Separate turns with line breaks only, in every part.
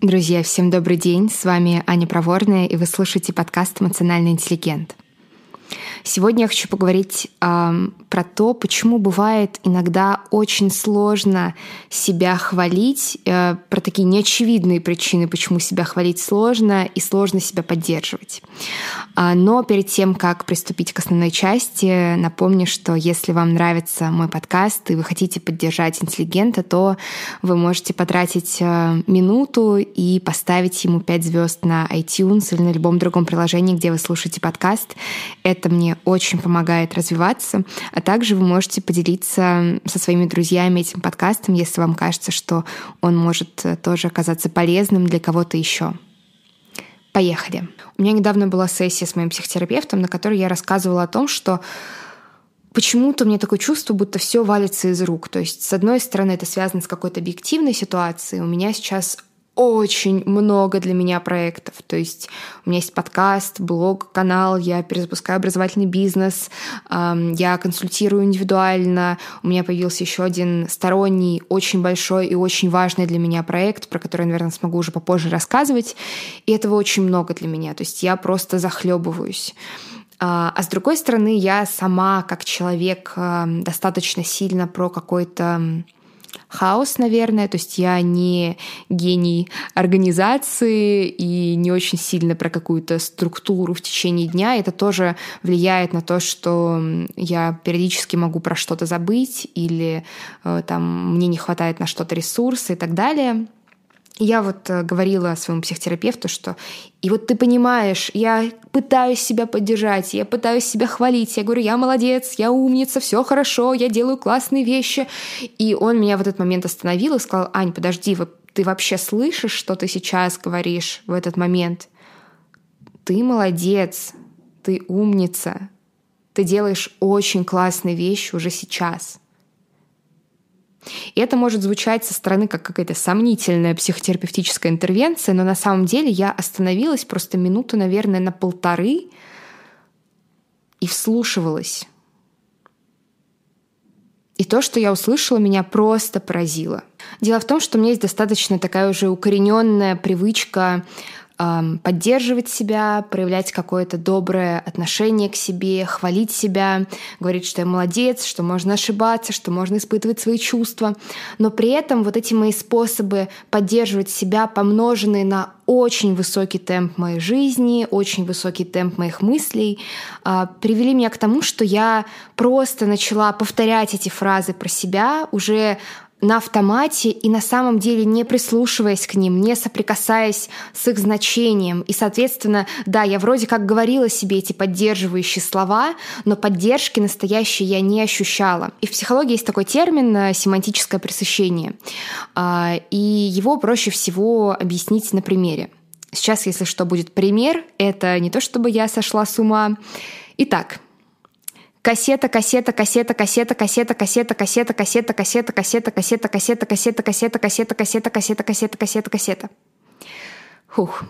Друзья, всем добрый день. С вами Аня Проворная, и вы слушаете подкаст «Эмоциональный интеллигент». Сегодня я хочу поговорить э, про то, почему бывает иногда очень сложно себя хвалить, э, про такие неочевидные причины, почему себя хвалить сложно и сложно себя поддерживать. Э, но перед тем, как приступить к основной части, напомню, что если вам нравится мой подкаст и вы хотите поддержать интеллигента, то вы можете потратить э, минуту и поставить ему 5 звезд на iTunes или на любом другом приложении, где вы слушаете подкаст. Это мне очень помогает развиваться. А также вы можете поделиться со своими друзьями этим подкастом, если вам кажется, что он может э, тоже оказаться полезным для кого-то еще. Поехали. У меня недавно была сессия с моим психотерапевтом, на которой я рассказывала о том, что почему-то у меня такое чувство, будто все валится из рук. То есть, с одной стороны, это связано с какой-то объективной ситуацией. У меня сейчас очень много для меня проектов. То есть у меня есть подкаст, блог, канал, я перезапускаю образовательный бизнес, я консультирую индивидуально. У меня появился еще один сторонний, очень большой и очень важный для меня проект, про который наверное, смогу уже попозже рассказывать. И этого очень много для меня. То есть я просто захлебываюсь. А, а с другой стороны, я сама как человек достаточно сильно про какой-то хаос, наверное. То есть я не гений организации и не очень сильно про какую-то структуру в течение дня. Это тоже влияет на то, что я периодически могу про что-то забыть или э, там мне не хватает на что-то ресурса и так далее. Я вот э, говорила своему психотерапевту, что и вот ты понимаешь, я пытаюсь себя поддержать, я пытаюсь себя хвалить, я говорю, я молодец, я умница, все хорошо, я делаю классные вещи. И он меня в этот момент остановил и сказал, Ань, подожди, ты вообще слышишь, что ты сейчас говоришь в этот момент? Ты молодец, ты умница, ты делаешь очень классные вещи уже сейчас. И это может звучать со стороны как какая-то сомнительная психотерапевтическая интервенция, но на самом деле я остановилась просто минуту, наверное, на полторы и вслушивалась. И то, что я услышала, меня просто поразило. Дело в том, что у меня есть достаточно такая уже укорененная привычка поддерживать себя, проявлять какое-то доброе отношение к себе, хвалить себя, говорить, что я молодец, что можно ошибаться, что можно испытывать свои чувства. Но при этом вот эти мои способы поддерживать себя, помноженные на очень высокий темп моей жизни, очень высокий темп моих мыслей, а, привели меня к тому, что я просто начала повторять эти фразы про себя уже на автомате и на самом деле не прислушиваясь к ним, не соприкасаясь с их значением. И, соответственно, да, я вроде как говорила себе эти поддерживающие слова, но поддержки настоящей я не ощущала. И в психологии есть такой термин э, семантическое пресыщение. А, и его проще всего объяснить на примере. Сейчас, если что, будет пример. Это не то, чтобы я сошла с ума. Итак, кассета, кассета, кассета, кассета, кассета, кассета, кассета, кассета, кассета, кассета, кассета, кассета, кассета, кассета, кассета, кассета, кассета, кассета, кассета, кассета. Хух.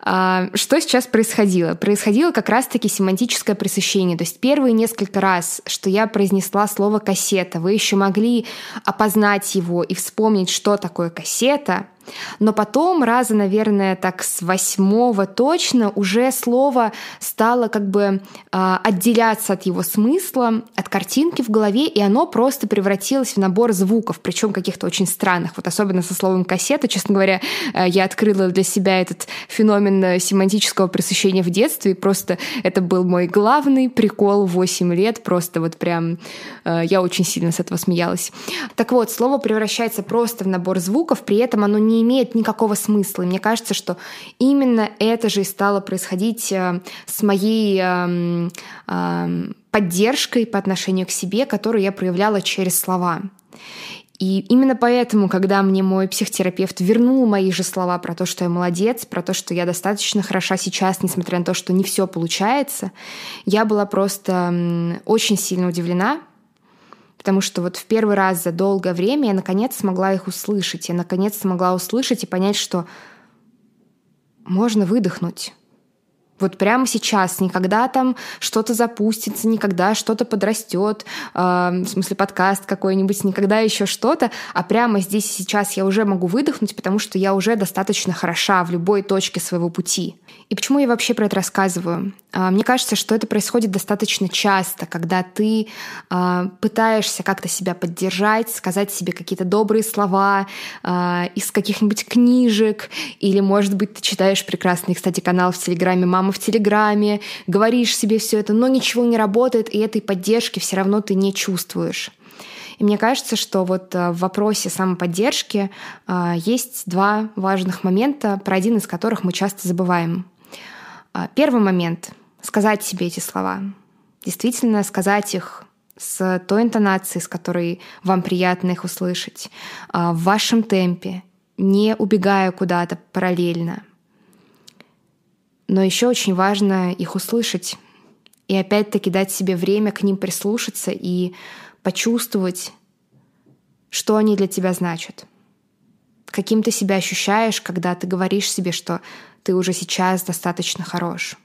Что сейчас происходило? Происходило как раз-таки семантическое пресыщение. То есть первые несколько раз, что я произнесла слово «кассета», вы еще могли опознать его и вспомнить, что такое кассета — но потом, раза, наверное, так с восьмого точно, уже слово стало как бы э, отделяться от его смысла, от картинки в голове, и оно просто превратилось в набор звуков, причем каких-то очень странных. Вот особенно со словом кассета, честно говоря, э, я открыла для себя этот феномен семантического пресыщения в детстве, и просто это был мой главный прикол в 8 лет, просто вот прям э, я очень сильно с этого смеялась. Так вот, слово превращается просто в набор звуков, при этом оно не имеет никакого смысла. И мне кажется, что именно это же и стало происходить э, с моей эм, эм, поддержкой по отношению к себе, которую я проявляла через слова. И именно поэтому, когда мне мой психотерапевт вернул мои же слова про то, что я молодец, про то, что я достаточно хороша сейчас, несмотря на то, что не все получается, я была просто очень сильно удивлена, Потому что вот в первый раз за долгое время я наконец смогла их услышать. Я наконец смогла услышать и понять, что можно выдохнуть. Вот прямо сейчас, никогда там что-то запустится, никогда что-то подрастет, э, в смысле подкаст какой-нибудь, никогда еще что-то, а прямо здесь и сейчас я уже могу выдохнуть, потому что я уже достаточно хороша в любой точке своего пути. И почему я вообще про это рассказываю? Э, мне кажется, что это происходит достаточно часто, когда ты э, пытаешься как-то себя поддержать, сказать себе какие-то добрые слова э, из каких-нибудь книжек, или, может быть, ты читаешь прекрасный, кстати, канал в Телеграме «Мама в Телеграме, говоришь себе все это, но ничего не работает, и этой поддержки все равно ты не чувствуешь. И мне кажется, что вот э, в вопросе самоподдержки э, есть два важных момента, про один из которых мы часто забываем. Э, первый момент — сказать себе эти слова. Действительно сказать их с той интонацией, с которой вам приятно их услышать, в вашем темпе, не убегая куда-то параллельно — но еще очень важно их услышать и опять-таки дать себе время к ним прислушаться и почувствовать, что они для тебя значат. Каким ты себя ощущаешь, когда ты говоришь себе, что ты уже сейчас достаточно хорош.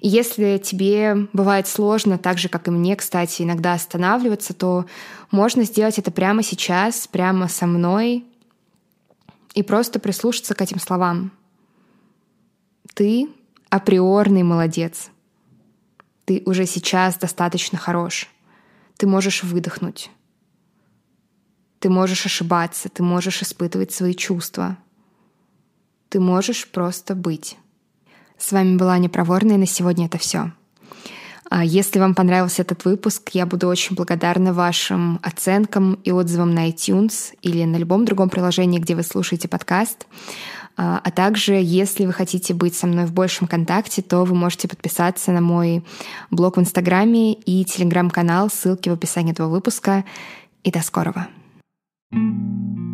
И если тебе бывает сложно, так же, как и мне, кстати, иногда останавливаться, то можно сделать это прямо сейчас, прямо со мной, и просто прислушаться к этим словам. Ты априорный молодец. Ты уже сейчас достаточно хорош. Ты можешь выдохнуть. Ты можешь ошибаться, ты можешь испытывать свои чувства. Ты можешь просто быть. С вами была Аня Проворная, и на сегодня это все. А если вам понравился этот выпуск, я буду очень благодарна вашим оценкам и отзывам на iTunes или на любом другом приложении, где вы слушаете подкаст. А, а также, если вы хотите быть со мной в большем контакте, то вы можете подписаться на мой блог в Инстаграме и Телеграм-канал, ссылки в описании этого выпуска. И до скорого. thank you